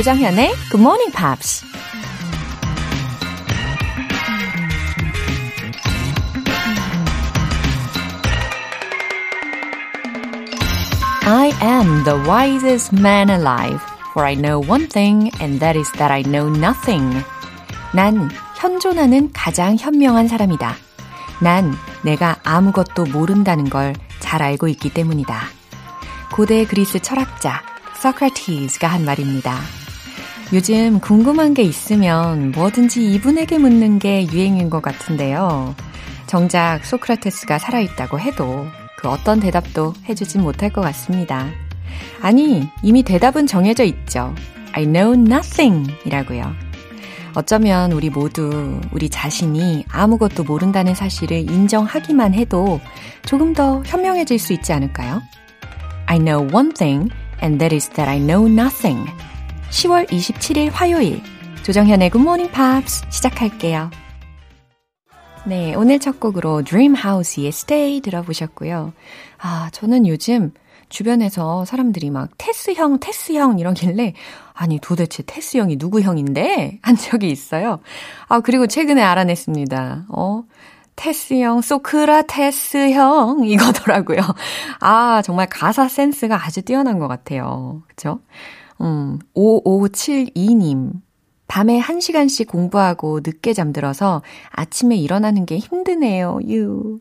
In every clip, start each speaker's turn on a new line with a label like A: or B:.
A: 조정현의 Good Morning Pops. I am the wisest man alive, for I know one thing, and that is that I know nothing. 난 현존하는 가장 현명한 사람이다. 난 내가 아무것도 모른다는 걸 잘 알고 있기 때문이다. 고대 그리스 철학자 소크라티스가 한 말입니다. 요즘 궁금한 게 있으면 뭐든지 이분에게 묻는 게 유행인 것 같은데요. 정작 소크라테스가 살아있다고 해도 그 어떤 대답도 해주진 못할 것 같습니다. 아니, 이미 대답은 정해져 있죠. I know nothing 이라고요. 어쩌면 우리 모두 우리 자신이 아무것도 모른다는 사실을 인정하기만 해도 조금 더 현명해질 수 있지 않을까요? I know one thing, and that is that I know nothing. 10월 27일 화요일, 조정현의 Morning Pops 시작할게요. 네, 오늘 첫 곡으로 Dreamhouse의 Stay 들어보셨고요. 아, 저는 요즘 주변에서 사람들이 막 테스 형, 테스 형 이러길래 아니 도대체 테스 형이 누구 형인데? 한 적이 있어요. 아 그리고 최근에 알아냈습니다. 어 테스 형, 소크라테스 형 이거더라고요. 아 정말 가사 센스가 아주 뛰어난 것 같아요. 그죠? 음 5572님 밤에 1시간씩 공부하고 늦게 잠들어서 아침에 일어나는 게 힘드네요. 유.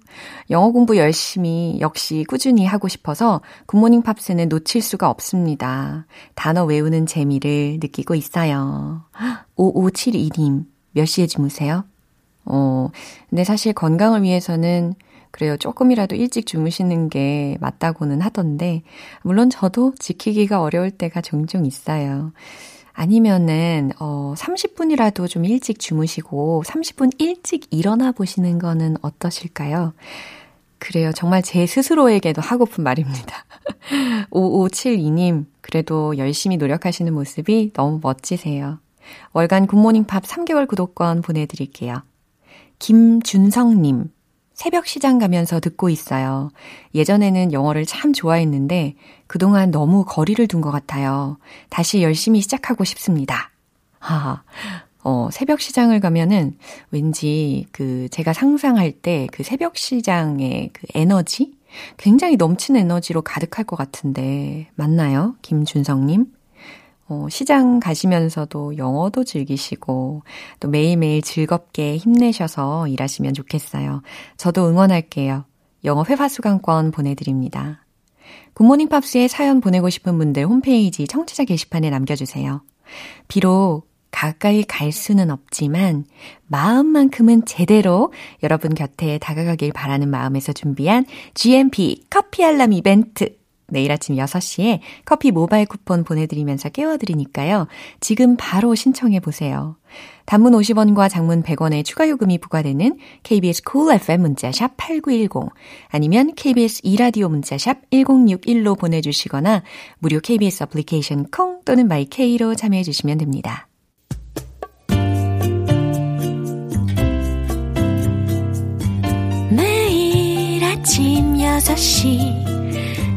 A: 영어 공부 열심히 역시 꾸준히 하고 싶어서 굿모닝 팝스는 놓칠 수가 없습니다. 단어 외우는 재미를 느끼고 있어요. 5572님, 몇 시에 주무세요? 어, 근데 사실 건강을 위해서는 그래요. 조금이라도 일찍 주무시는 게 맞다고는 하던데, 물론 저도 지키기가 어려울 때가 종종 있어요. 아니면은, 어, 30분이라도 좀 일찍 주무시고 30분 일찍 일어나 보시는 거는 어떠실까요? 그래요. 정말 제 스스로에게도 하고픈 말입니다. 5572님, 그래도 열심히 노력하시는 모습이 너무 멋지세요. 월간 굿모닝 팝 3개월 구독권 보내드릴게요. 김준성님, 새벽 시장 가면서 듣고 있어요. 예전에는 영어를 참 좋아했는데 그동안 너무 거리를 둔 것 같아요. 다시 열심히 시작하고 싶습니다. 하, 어, 새벽 시장을 가면은 왠지 그 제가 상상할 때 그 새벽 시장의 그 에너지? 굉장히 넘치는 에너지로 가득할 것 같은데 맞나요? 김준성님? 어, 시장 가시면서도 영어도 즐기시고 또 매일매일 즐겁게 힘내셔서 일하시면 좋겠어요. 저도 응원할게요. 영어 회화 수강권 보내드립니다. 굿모닝 팝스에 사연 보내고 싶은 분들 홈페이지 청취자 게시판에 남겨주세요. 비록 가까이 갈 수는 없지만 마음만큼은 제대로 여러분 곁에 다가가길 바라는 마음에서 준비한 GMP 커피 알람 이벤트 내일 아침 6시에 커피 모바일 쿠폰 보내드리면서 깨워드리니까요. 지금 바로 신청해 보세요. 단문 50원과 장문 100원의 추가 요금이 부과되는 KBS cool FM 문자샵 8910 아니면 KBS 2라디오 문자샵 1061로 보내주시거나 무료 KBS 애플리케이션 콩 또는 마이케이로 참여해 주시면 됩니다. 아침 6시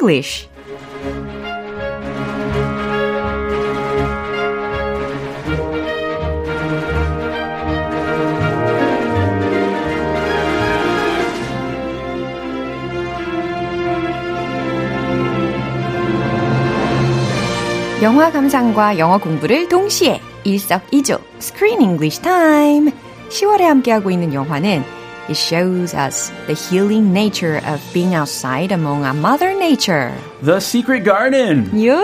A: English. 영화 감상과 영어 공부를 동시에 일석이조 Screen English Time. 10월에 함께하고 있는 영화는 It shows us the healing nature of being outside among our mother nature.
B: The Secret Garden.
A: 요!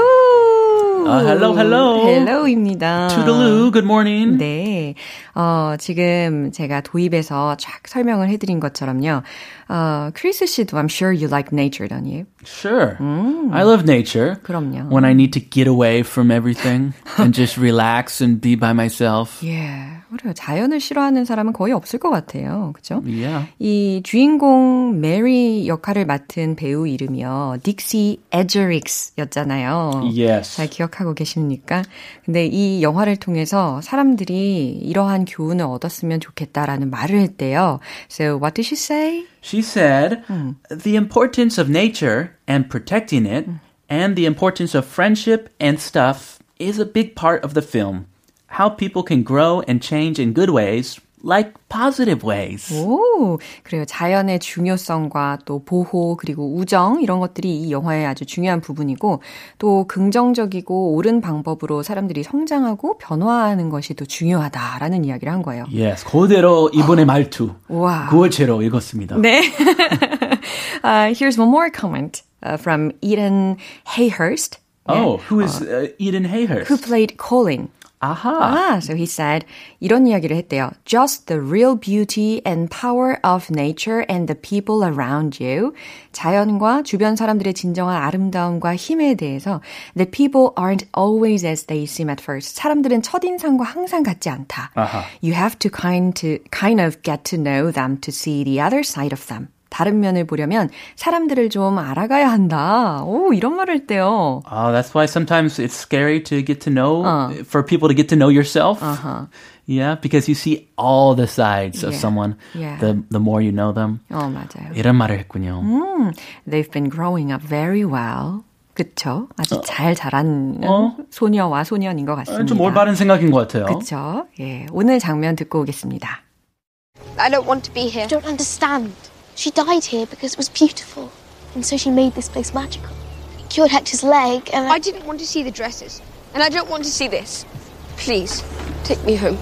B: Uh, hello, hello.
A: hello입니다.
B: Toodaloo, good morning.
A: 네. 어, 지금 제가 도입에서 쫙 설명을 해드린 것처럼요. 어, 크리스 씨도 I'm sure you like nature, don't you?
B: Sure. I love nature.
A: 그럼요.
B: When I need to get away from everything and just relax and be by myself.
A: 예, 그래요. 자연을 싫어하는 사람은 거의 없을 것 같아요. 그죠?
B: Yeah.
A: 이 주인공 메리 역할을 맡은 배우 이름이요. 딕시 에저릭스였잖아요.
B: Yes.
A: 잘 기억하고 계십니까? 근데 이 영화를 통해서 사람들이 이러한 교훈을 얻었으면 좋겠다라는 말을 했대요. So what did she say?
B: She said the importance of nature and protecting it and the importance of friendship and stuff is a big part of the film. How people can grow and change in good ways, like positive ways.
A: 오, 그래요. 자연의 중요성과 또 보호 그리고 우정 이런 것들이 이 영화의 아주 중요한 부분이고 또 긍정적이고 옳은 방법으로 사람들이 성장하고 변화하는 것이 또 중요하다라는 이야기를 한 거예요.
B: Yes, 그대로 이번의 말투.
A: 와.
B: 그대로 읽었습니다.
A: 네. uh, here's one more comment uh, from Eden Hayhurst.
B: Oh, who is uh, Eden Hayhurst?
A: Who played Colin?
B: Aha.
A: Ah, so he said 이런 이야기를 했대요. Just the real beauty and power of nature and the people around you. 자연과 주변 사람들의 진정한 아름다움과 힘에 대해서 the people aren't always as they seem at first. 사람들은 첫인상과 항상 같지 않다.
B: 아하.
A: You have to kind to kind of get to know them to see the other side of them. 다른 면을 보려면 사람들을 좀 알아가야 한다. 오, 이런 말을 했대요.
B: Oh, that's why sometimes it's scary to get to know, for people to get to know yourself.
A: Uh-huh.
B: Yeah, because you see all the sides of
A: Yeah.
B: someone
A: Yeah.
B: the the more you know them.
A: 어, 맞아요.
B: 이런 말을 했군요.
A: 음, they've been growing up very well. 그쵸? 아주 잘 자란
B: 어?
A: 소녀와 소년인 것 같습니다.
B: 좀 올바른 생각인 것 같아요.
A: 그쵸? 예, 오늘 장면 듣고 오겠습니다.
C: I don't want to be here.
D: Don't understand. She died here because it was beautiful, and so she made this place magical. It cured Hector's leg, and
C: I didn't want to see the dresses, and I don't want to see this. Please, take me home.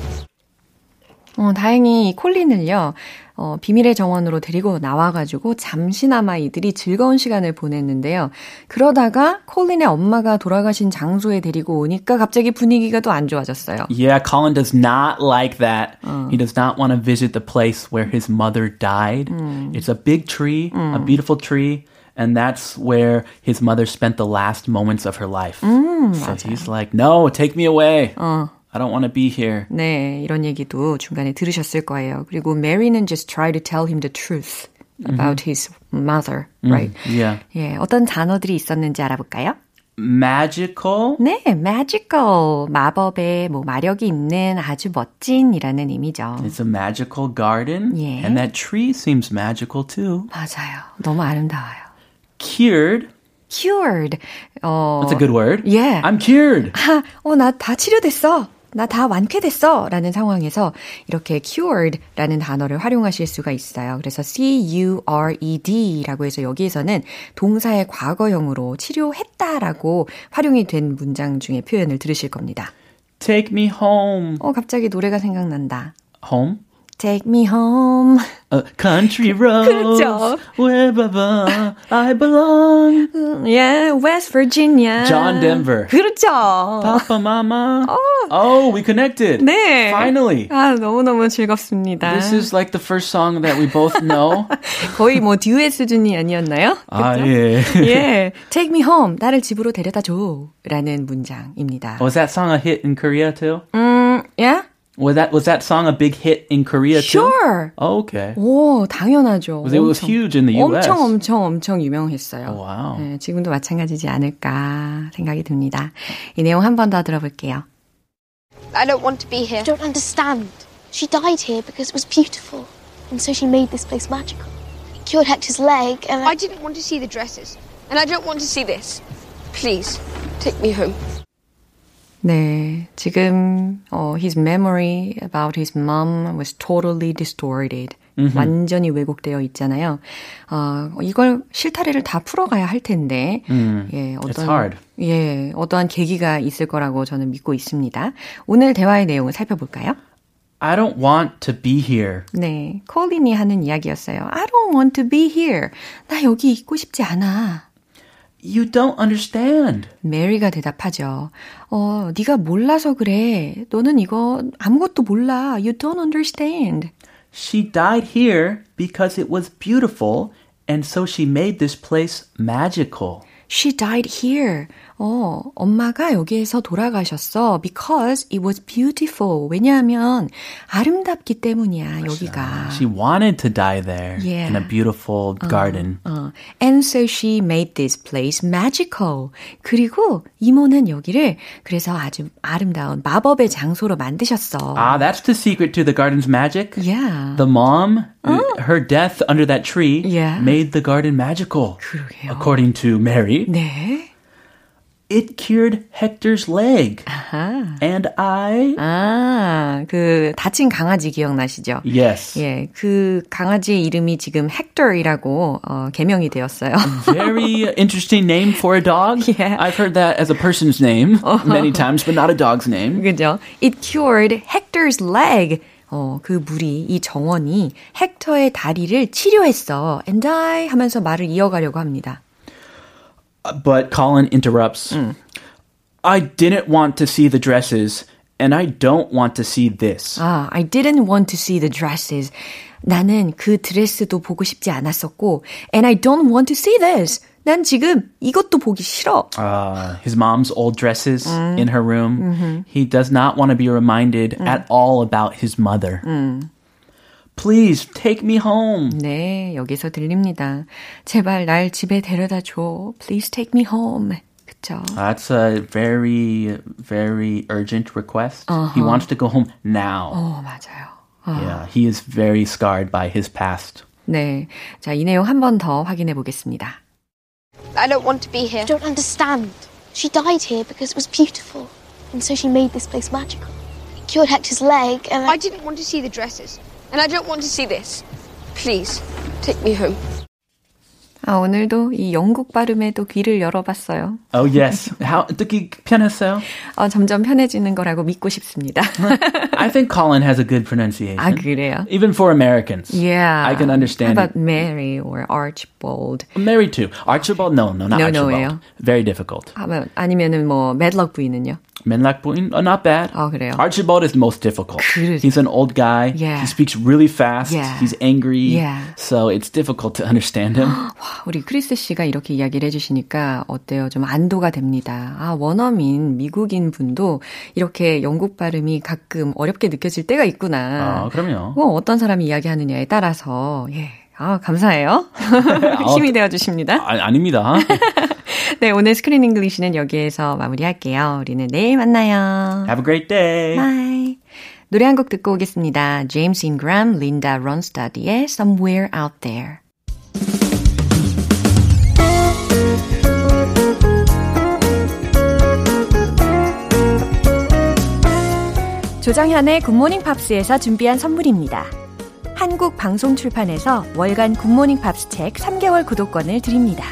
A: 어, 다행히 이 콜린을요, 어, 비밀의 정원으로 데리고 나와가지고 잠시나마 이들이 즐거운 시간을 보냈는데요. 그러다가 콜린의 엄마가 돌아가신 장소에 데리고 오니까 갑자기 분위기가 또 안 좋아졌어요.
B: Yeah, Colin does not like that. He does not want to visit the place where his mother died. It's a big tree, a beautiful tree. And that's where his mother spent the last moments of her life. so he's like, no, take me away. I don't want to be here.
A: 네, 이런 얘기도 중간에 들으셨을 거예요. 그리고 메리는 just try to tell him the truth about his mother, right?
B: Yeah.
A: 예, 어떤 단어들이 있었는지 알아볼까요?
B: Magical.
A: 네, magical. 마법의 뭐 마력이 있는 아주 멋진이라는 의미죠.
B: It's a magical garden.
A: Yeah.
B: And that tree seems magical too.
A: 맞아요. 너무 아름다워요.
B: Cured.
A: cured. 어,
B: That's a good word.
A: Yeah.
B: I'm cured.
A: 아, 어, 나 다 치료됐어. 나 다 완쾌됐어. 라는 상황에서 이렇게 cured 라는 단어를 활용하실 수가 있어요. 그래서 C-U-R-E-D 라고 해서 여기에서는 동사의 과거형으로 치료했다 라고 활용이 된 문장 중에 표현을 들으실 겁니다.
B: Take me home.
A: 어, 갑자기 노래가 생각난다.
B: Home?
A: Take me home.
B: A country road.
A: 그렇죠.
B: Wherever I belong.
A: Yeah, West Virginia.
B: John Denver.
A: 그렇죠.
B: Papa, Mama. Oh, we connected.
A: 네.
B: Finally.
A: 아, 너무너무 즐겁습니다.
B: This is like the first song that we both know.
A: 거의 뭐 듀엣 수준이 아니었나요?
B: 아,
A: 그죠?
B: 예.
A: 예. Take me home. 나를 집으로 데려다 줘. 라는 문장입니다.
B: Was that song a hit in Korea too?
A: 음, yeah?
B: Was that was that song a big hit in Korea too?
A: Sure.
B: Oh, okay.
A: 오, 당연하죠.
B: It was
A: 엄청,
B: huge in the US.
A: 엄청 엄청 엄청 유명했어요.
B: Oh, wow.
A: 네, 지금도 마찬가지지 않을까 생각이 듭니다. 이 내용 한 번 더 들어볼게요.
C: I don't want to be here.
D: I don't understand. She died here because it was beautiful, and so she made this place magical. It cured Hector's leg, and
C: I didn't want to see the dresses, and I don't want to see this. Please, take me home.
A: 네, 지금 어, his memory about his mom was totally distorted. 완전히 왜곡되어 있잖아요. 어, 이걸 실타래를 다 풀어가야 할 텐데, 예,
B: It's
A: 어떤
B: hard.
A: 예, 어떠한 계기가 있을 거라고 저는 믿고 있습니다. 오늘 대화의 내용을 살펴볼까요?
B: I don't want to be here.
A: 네, 콜린이 하는 이야기였어요. I don't want to be here. 나 여기 있고 싶지 않아.
B: You don't understand.
A: 메리가 대답하죠. 어, 네가 몰라서 그래. 너는 이거 아무것도 몰라. You don't understand.
B: She died here because it was beautiful, and so she made this place magical.
A: She died here. 어, 엄마가 여기에서 돌아가셨어. Because it was beautiful. 왜냐하면 아름답기 때문이야, 여기가.
B: She wanted to die there
A: Yeah.
B: in a beautiful garden.
A: 어, and so she made this place magical. 그리고 이모는 여기를 그래서 아주 아름다운 마법의 장소로 만드셨어.
B: Ah, that's the secret to the garden's magic.
A: Yeah.
B: The mom, her death under that tree
A: Yeah.
B: made the garden magical.
A: 그러게요.
B: According to Mary,
A: 네.
B: It cured Hector's leg. And I,
A: 아, 그 다친 강아지 기억나시죠?
B: yes,
A: 예, 그 강아지 이름이 지금 헥터이라고 어, 개명이 되었어요.
B: very interesting name for a dog.
A: Yeah.
B: I've heard that as a person's name many times, but not a dog's name.
A: 그죠? It cured Hector's leg. 어, 그 물이, 이 정원이 헥터의 다리를 치료했어. And I 하면서 말을 이어가려고 합니다.
B: But Colin interrupts. I didn't want to see the dresses, and I don't want to see this.
A: 아, I didn't want to see the dresses. 나는 그 드레스도 보고 싶지 않았었고, and I don't want to see this. 난 지금 이것도 보기 싫어.
B: Uh, his mom's old dresses in her room. He does not want to be reminded at all about his mother. Please take me home.
A: 네, 여기서 들립니다. 제발 날 집에 데려다 줘. Please take me home. 그쵸?
B: That's a very, very urgent request. He wants to go home now.
A: 어, 맞아요.
B: Yeah, he is very scarred by his past.
A: 네. 자, 이 내용 한 번 더 확인해 보겠습니다.
C: I don't want to be here.
D: You don't understand. She died here because it was beautiful, and so she made this place magical. It cured Hector's leg, and
C: I didn't want to see the dresses, And I don't want to see this. Please, take me home.
A: 아, 오늘도 이 영국 발음에 또 귀를 열어봤어요.
B: Oh yes. How 듣기 편했어요?
A: 어, 점점 편해지는 거라고 믿고 싶습니다.
B: I think Colin has a good pronunciation.
A: 아, 그래요?
B: Even for Americans.
A: Yeah.
B: I can understand
A: How about
B: it.
A: Mary or Archibald?
B: Married to Archibald? No, no, not
A: No,
B: Archibald.
A: no예요.
B: Very difficult.
A: 아니면은 뭐 Medlock 부인은요?
B: Menlak Buin? Oh, not bad.
A: 아, 그래요?
B: Archibald is the most difficult.
A: 그러죠.
B: He's an old guy.
A: Yeah.
B: He speaks really fast.
A: Yeah.
B: He's angry.
A: Yeah.
B: So it's difficult to understand him.
A: 우리 크리스 씨가 이렇게 이야기를 해주시니까 어때요? 좀 안도가 됩니다. 아, 원어민, 미국인 분도 이렇게 영국 발음이 가끔 어렵게 느껴질 때가 있구나.
B: 아, 그럼요.
A: 뭐 어떤 사람이 이야기하느냐에 따라서, 예. 아, 감사해요. 힘이 되어 주십니다.
B: 아, 아닙니다.
A: 네, 오늘 screen English는 여기에서 마무리할게요. 우리는 내일 만나요.
B: Have a great day.
A: Bye. 노래 한 곡 듣고 오겠습니다. 제임스 인그람, 린다 론스타디의 Somewhere Out There. 조정현의 굿모닝 팝스에서 준비한 선물입니다. 한국 방송 출판에서 월간 굿모닝 팝스 책 3개월 구독권을 드립니다.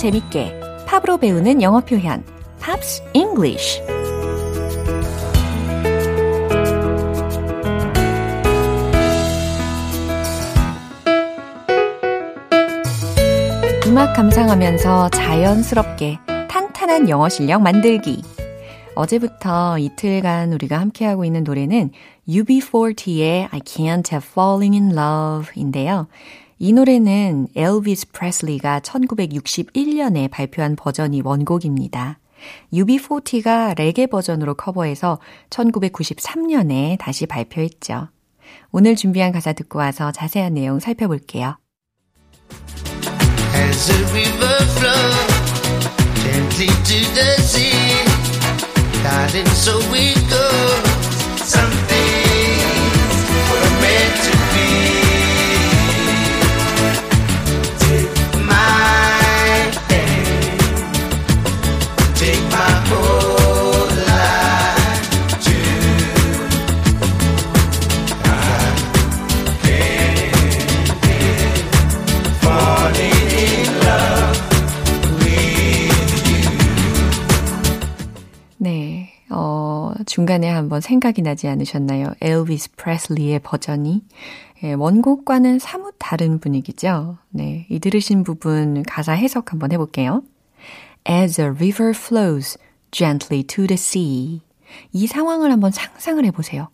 A: 재밌게 팝으로 배우는 영어 표현 Pops English 음악 감상하면서 자연스럽게 탄탄한 영어 실력 만들기 어제부터 이틀간 우리가 함께하고 있는 노래는 UB40의 I Can't Help Falling in Love인데요. 이 노래는 엘비스 프레슬리가 1961년에 발표한 버전이 원곡입니다. UB40가 레게 버전으로 커버해서 1993년에 다시 발표했죠. 오늘 준비한 가사 듣고 와서 자세한 내용 살펴볼게요.
E: As a river flows gently to the sea, darling, so it goes. Some
A: 중간에 한번 생각이 나지 않으셨나요? 엘비스 프레슬리의 버전이. 예, 원곡과는 사뭇 다른 분위기죠. 네, 이 들으신 부분 가사 해석 한번 해볼게요. As a river flows gently to the sea. 이 상황을 한번 상상을 해보세요.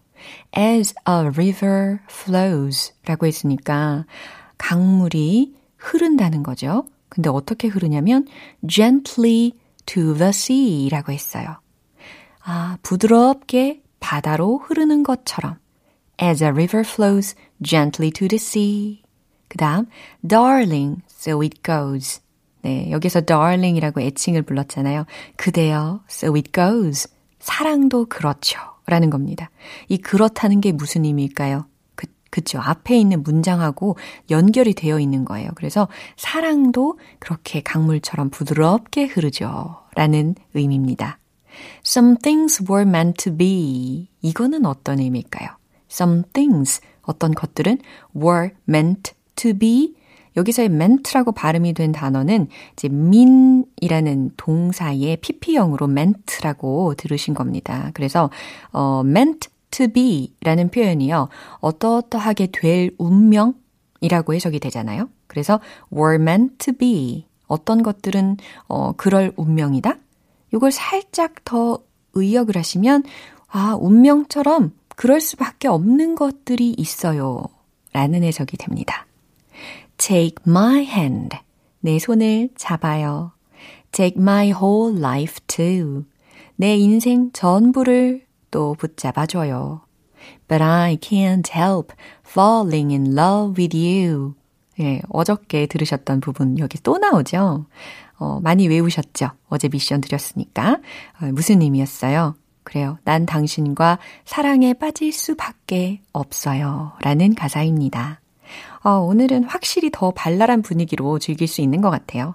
A: As a river flows 라고 했으니까 강물이 흐른다는 거죠. 근데 어떻게 흐르냐면 gently to the sea 라고 했어요. 아, 부드럽게 바다로 흐르는 것처럼. As a river flows gently to the sea. 그 다음, darling, so it goes. 네, 여기서 darling이라고 애칭을 불렀잖아요. 그대여, so it goes. 사랑도 그렇죠. 라는 겁니다. 이 그렇다는 게 무슨 의미일까요? 그, 그쵸. 앞에 있는 문장하고 연결이 되어 있는 거예요. 그래서 사랑도 그렇게 강물처럼 부드럽게 흐르죠. 라는 의미입니다. Some things were meant to be. 이거는 어떤 의미일까요? Some things, 어떤 것들은 were meant to be. 여기서의 meant라고 발음이 된 단어는 이제 mean이라는 동사의 pp형으로 meant라고 들으신 겁니다. 그래서 어, meant to be라는 표현이요. 어떠어떠하게 될 운명이라고 해석이 되잖아요. 그래서 were meant to be. 어떤 것들은 어, 그럴 운명이다. 이걸 살짝 더 의역을 하시면 아, 운명처럼 그럴 수밖에 없는 것들이 있어요. 라는 해석이 됩니다. Take my hand. 내 손을 잡아요. Take my whole life too. 내 인생 전부를 또 붙잡아줘요. But I can't help falling in love with you. 예, 어저께 들으셨던 부분 여기 또 나오죠? 어, 많이 외우셨죠? 어제 미션 드렸으니까. 어, 무슨 의미였어요? 그래요. 난 당신과 사랑에 빠질 수밖에 없어요. 라는 가사입니다. 어, 오늘은 확실히 더 발랄한 분위기로 즐길 수 있는 것 같아요.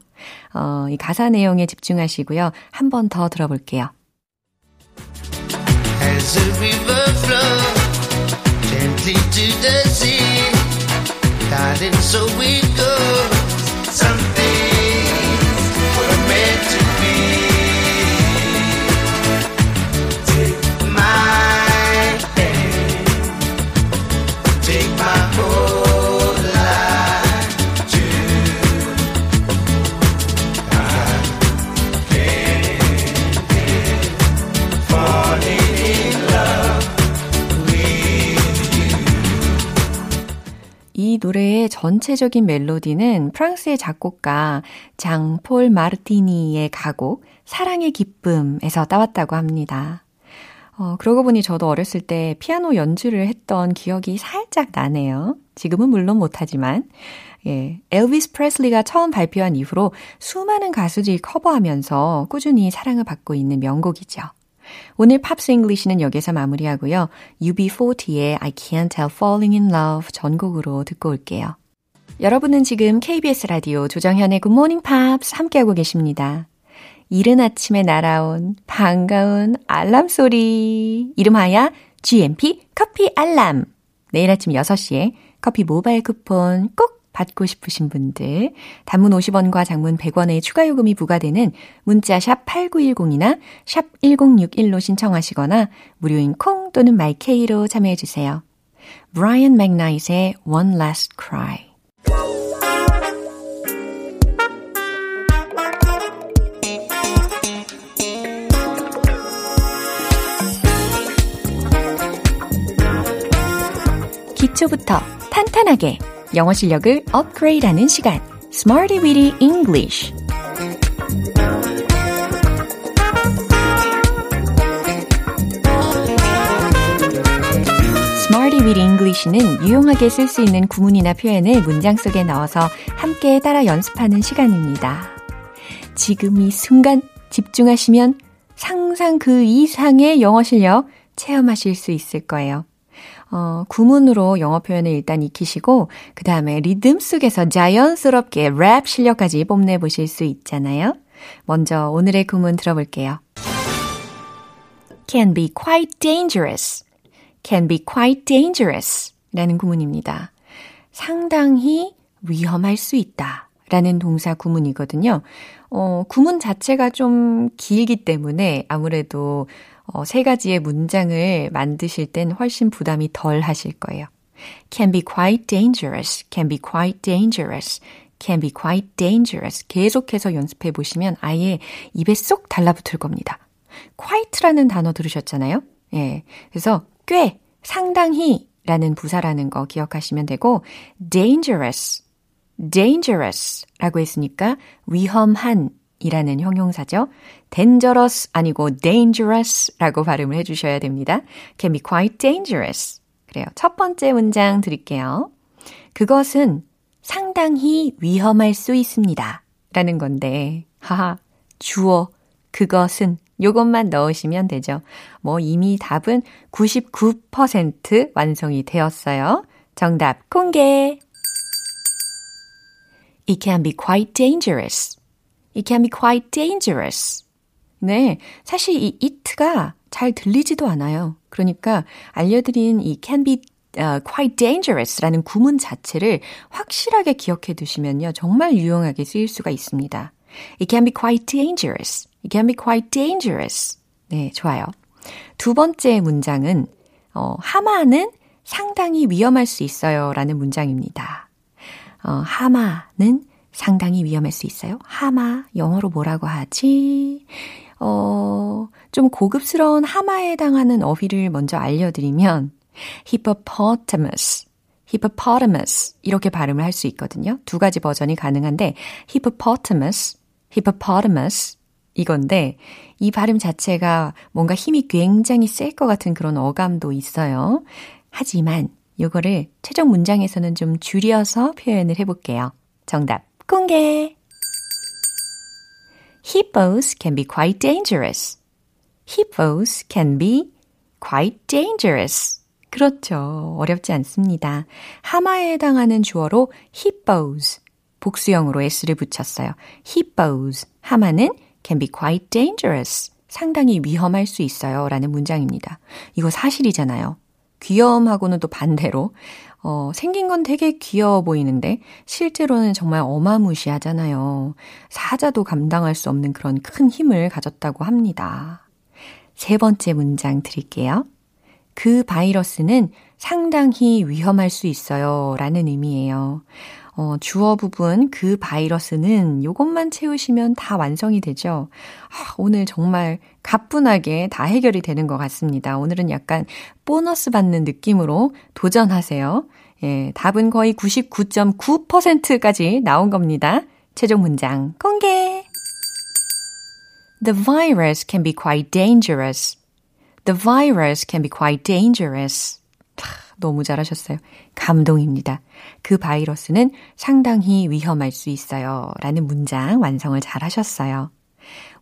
A: 어, 이 가사 내용에 집중하시고요. 한 번 더 들어볼게요.
E: As a river flows gently to the sea, darling, so it goes. Some
A: 이 노래의 전체적인 멜로디는 프랑스의 작곡가 장폴 마르티니의 가곡 사랑의 기쁨에서 따왔다고 합니다. 어, 그러고 보니 저도 어렸을 때 피아노 연주를 했던 기억이 살짝 나네요. 지금은 물론 못하지만. 예, 엘비스 프레슬리가 처음 발표한 이후로 수많은 가수들이 커버하면서 꾸준히 사랑을 받고 있는 명곡이죠. 오늘 Pops English는 여기서 마무리하고요. UB40의 I Can't Help Falling in Love 전곡으로 듣고 올게요. 여러분은 지금 KBS 라디오 조정현의 Good Morning Pops 함께하고 계십니다. 이른 아침에 날아온 반가운 알람 소리. 이름하여 GMP 커피 알람. 내일 아침 6시에 커피 모바일 쿠폰 꼭 받고 싶으신 분들, 단문 50원과 장문 100원의 추가 요금이 부과되는 문자 샵 8910이나 샵 1061로 신청하시거나 무료인 콩 또는 마이케이로 참여해 주세요. 브라이언 맥나잇의 One Last Cry. 기초부터 탄탄하게 영어 실력을 업그레이드하는 시간, Smart Reading English. Smarty Weedy English는 유용하게 쓸 수 있는 구문이나 표현을 문장 속에 넣어서 함께 따라 연습하는 시간입니다. 지금 이 순간 집중하시면 상상 그 이상의 영어 실력 체험하실 수 있을 거예요. 어, 구문으로 영어 표현을 일단 익히시고, 그 다음에 리듬 속에서 자연스럽게 랩 실력까지 뽐내 보실 수 있잖아요. 먼저 오늘의 구문 들어볼게요. can be quite dangerous. can be quite dangerous. 라는 구문입니다. 상당히 위험할 수 있다. 라는 동사 구문이거든요. 어, 구문 자체가 좀 길기 때문에 아무래도 어, 세 가지의 문장을 만드실 땐 훨씬 부담이 덜 하실 거예요. can be quite dangerous, can be quite dangerous, can be quite dangerous. 계속해서 연습해 보시면 아예 입에 쏙 달라붙을 겁니다. quite라는 단어 들으셨잖아요? 예. 그래서 꽤, 상당히 라는 부사라는 거 기억하시면 되고, dangerous, dangerous 라고 했으니까 위험한 이라는 형용사죠. dangerous 아니고 dangerous 라고 발음을 해주셔야 됩니다. can be quite dangerous. 그래요. 첫 번째 문장 드릴게요. 그것은 상당히 위험할 수 있습니다. 라는 건데, 하하, 주어, 그것은 요것만 넣으시면 되죠. 뭐 이미 답은 99% 완성이 되었어요. 정답 공개! It can be quite dangerous. It can be quite dangerous. 네, 사실 이 it가 잘 들리지도 않아요. 그러니까 알려드린 이 can be uh, quite dangerous라는 구문 자체를 확실하게 기억해 두시면요. 정말 유용하게 쓰일 수가 있습니다. It can be quite dangerous. It can be quite dangerous. 네, 좋아요. 두 번째 문장은 어, 하마는 상당히 위험할 수 있어요. 라는 문장입니다. 어, 하마는 상당히 위험할 수 있어요. 하마, 영어로 뭐라고 하지? 어, 좀 고급스러운 하마에 해당하는 어휘를 먼저 알려드리면, hippopotamus, hippopotamus, 이렇게 발음을 할 수 있거든요. 두 가지 버전이 가능한데, hippopotamus, hippopotamus, 이건데, 이 발음 자체가 뭔가 힘이 굉장히 셀 것 같은 그런 어감도 있어요. 하지만, 요거를 최종 문장에서는 좀 줄여서 표현을 해볼게요. 정답 공개! Hippos can be quite dangerous. Hippos can be quite dangerous. 그렇죠. 어렵지 않습니다. 하마에 해당하는 주어로 hippos, 복수형으로 s를 붙였어요. hippos, 하마는 can be quite dangerous. 상당히 위험할 수 있어요. 라는 문장입니다. 이거 사실이잖아요. 귀여움하고는 또 반대로, 어, 생긴 건 되게 귀여워 보이는데, 실제로는 정말 어마무시하잖아요. 사자도 감당할 수 없는 그런 큰 힘을 가졌다고 합니다. 세 번째 문장 드릴게요. 그 바이러스는 상당히 위험할 수 있어요. 라는 의미예요. 어, 주어 부분 그 바이러스는 요것만 채우시면 다 완성이 되죠. 아, 오늘 정말 가뿐하게 다 해결이 되는 것 같습니다. 오늘은 약간 보너스 받는 느낌으로 도전하세요. 예, 답은 거의 99.9%까지 나온 겁니다. 최종 문장 공개! The virus can be quite dangerous. The virus can be quite dangerous. 너무 잘하셨어요. 감동입니다. 그 바이러스는 상당히 위험할 수 있어요. 라는 문장 완성을 잘 하셨어요.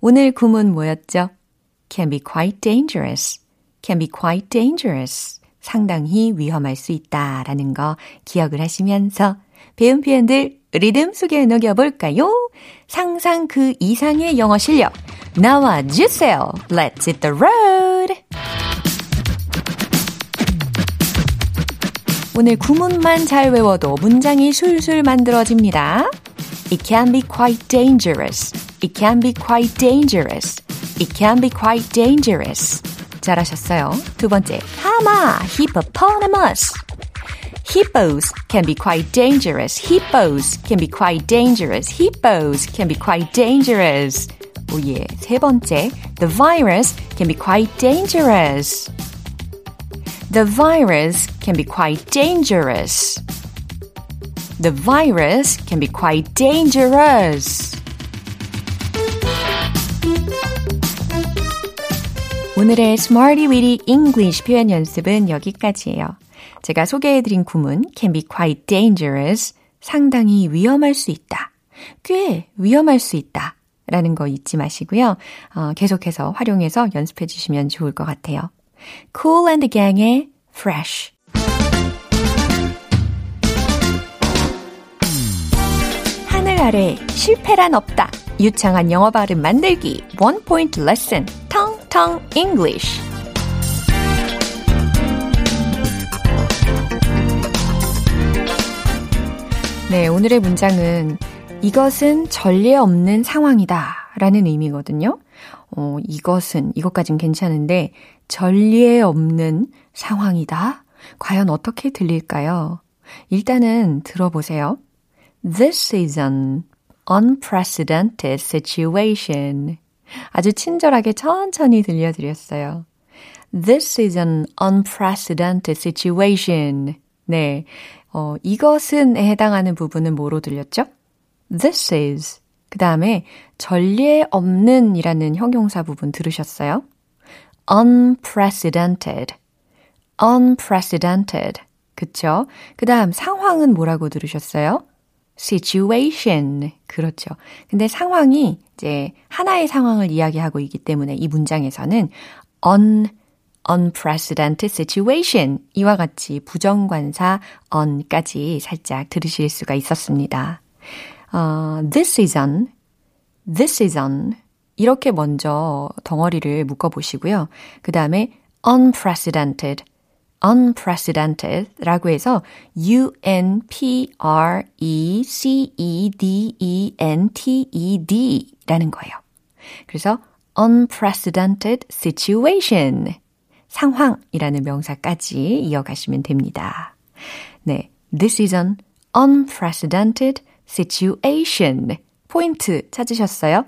A: 오늘 구문 뭐였죠? can be quite dangerous. can be quite dangerous. 상당히 위험할 수 있다. 라는 거 기억을 하시면서 배운 표현들 리듬 속에 녹여볼까요? 상상 그 이상의 영어 실력 나와주세요. Let's hit the road! 오늘 구문만 잘 외워도 문장이 술술 만들어집니다. It can be quite dangerous. It can be quite dangerous. It can be quite dangerous. 잘하셨어요. 두 번째, 하마, hippopotamus. Hippos can be quite dangerous. Hippos can be quite dangerous. Hippos can be quite dangerous. 오예. 세 번째, the virus can be quite dangerous. The virus can be quite dangerous. The virus can be quite dangerous. 오늘의 Smarty Weedy English 표현 연습은 여기까지예요. 제가 소개해드린 구문 can be quite dangerous, 상당히 위험할 수 있다. 꽤 위험할 수 있다. 라는 거 잊지 마시고요. 어, 계속해서 활용해서 연습해 주시면 좋을 것 같아요. Cool and Gang의 Fresh. 하늘 아래 실패란 없다. 유창한 영어 발음 만들기. One Point Lesson. Tong Tong English. 네, 오늘의 문장은 이것은 전례 없는 상황이다 라는 의미거든요. 어, 이것은, 이것까진 괜찮은데, 전례 없는 상황이다? 과연 어떻게 들릴까요? 일단은 들어보세요. This is an unprecedented situation. 아주 친절하게 천천히 들려드렸어요. This is an unprecedented situation. 네. 어, 이것은에 해당하는 부분은 뭐로 들렸죠? This is. 그 다음에 전례 없는 이라는 형용사 부분 들으셨어요? unprecedented. unprecedented. 그쵸? 그 다음 상황은 뭐라고 들으셨어요? situation. 그렇죠. 근데 상황이 이제 하나의 상황을 이야기하고 있기 때문에 이 문장에서는 un, unprecedented situation 이와 같이 부정관사 on까지 살짝 들으실 수가 있었습니다. 어, this is on, this is on 이렇게 먼저 덩어리를 묶어보시고요. 그 다음에 unprecedented, unprecedented라고 해서 U-N-P-R-E-C-E-D-E-N-T-E-D 라는 거예요. 그래서 unprecedented situation 상황이라는 명사까지 이어가시면 됩니다. 네, this is an unprecedented situation 포인트 찾으셨어요?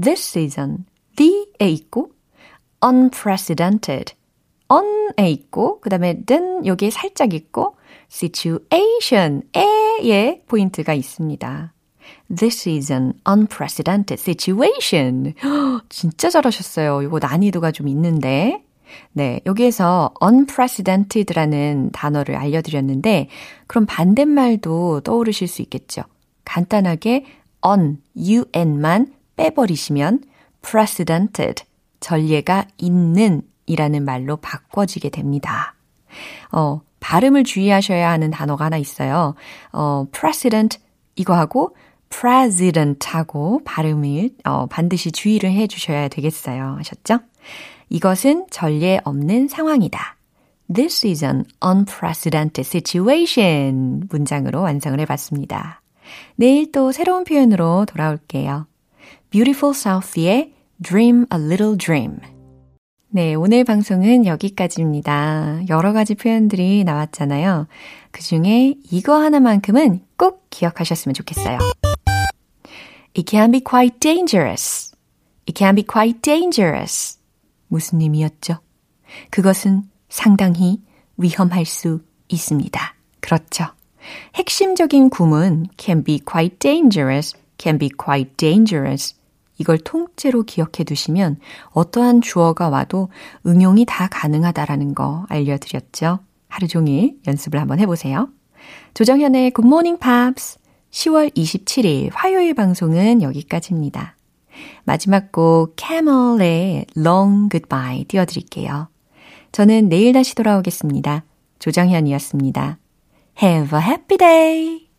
A: This is an the에 있고 unprecedented on에 있고, 그 다음에 는 여기에 살짝 있고, situation에의 포인트가 있습니다. This is an unprecedented situation. 진짜 잘하셨어요. 이거 난이도가 좀 있는데. 네, 여기에서 unprecedented라는 단어를 알려드렸는데, 그럼 반대말도 떠오르실 수 있겠죠. 간단하게 on, un만 빼버리시면 precedented, 전례가 있는 이라는 말로 바꿔지게 됩니다. 어, 발음을 주의하셔야 하는 단어가 하나 있어요. 어, precedent 이거하고 president하고 발음을 어, 반드시 주의를 해 주셔야 되겠어요. 아셨죠? 이것은 전례 없는 상황이다. This is an unprecedented situation. 문장으로 완성을 해봤습니다. 내일 또 새로운 표현으로 돌아올게요. Beautiful South의 Dream a Little Dream. 네, 오늘 방송은 여기까지입니다. 여러 가지 표현들이 나왔잖아요. 그 중에 이거 하나만큼은 꼭 기억하셨으면 좋겠어요. It can be quite dangerous. It can be quite dangerous. 무슨 의미였죠? 그것은 상당히 위험할 수 있습니다. 그렇죠. 핵심적인 구문 can be quite dangerous, can be quite dangerous. 이걸 통째로 기억해 두시면 어떠한 주어가 와도 응용이 다 가능하다라는 거 알려드렸죠. 하루 종일 연습을 한번 해보세요. 조정현의 Good Morning Pops 10월 27일 화요일 방송은 여기까지입니다. 마지막 곡 Camel의 Long Goodbye 띄워드릴게요. 저는 내일 다시 돌아오겠습니다. 조정현이었습니다. Have a happy day!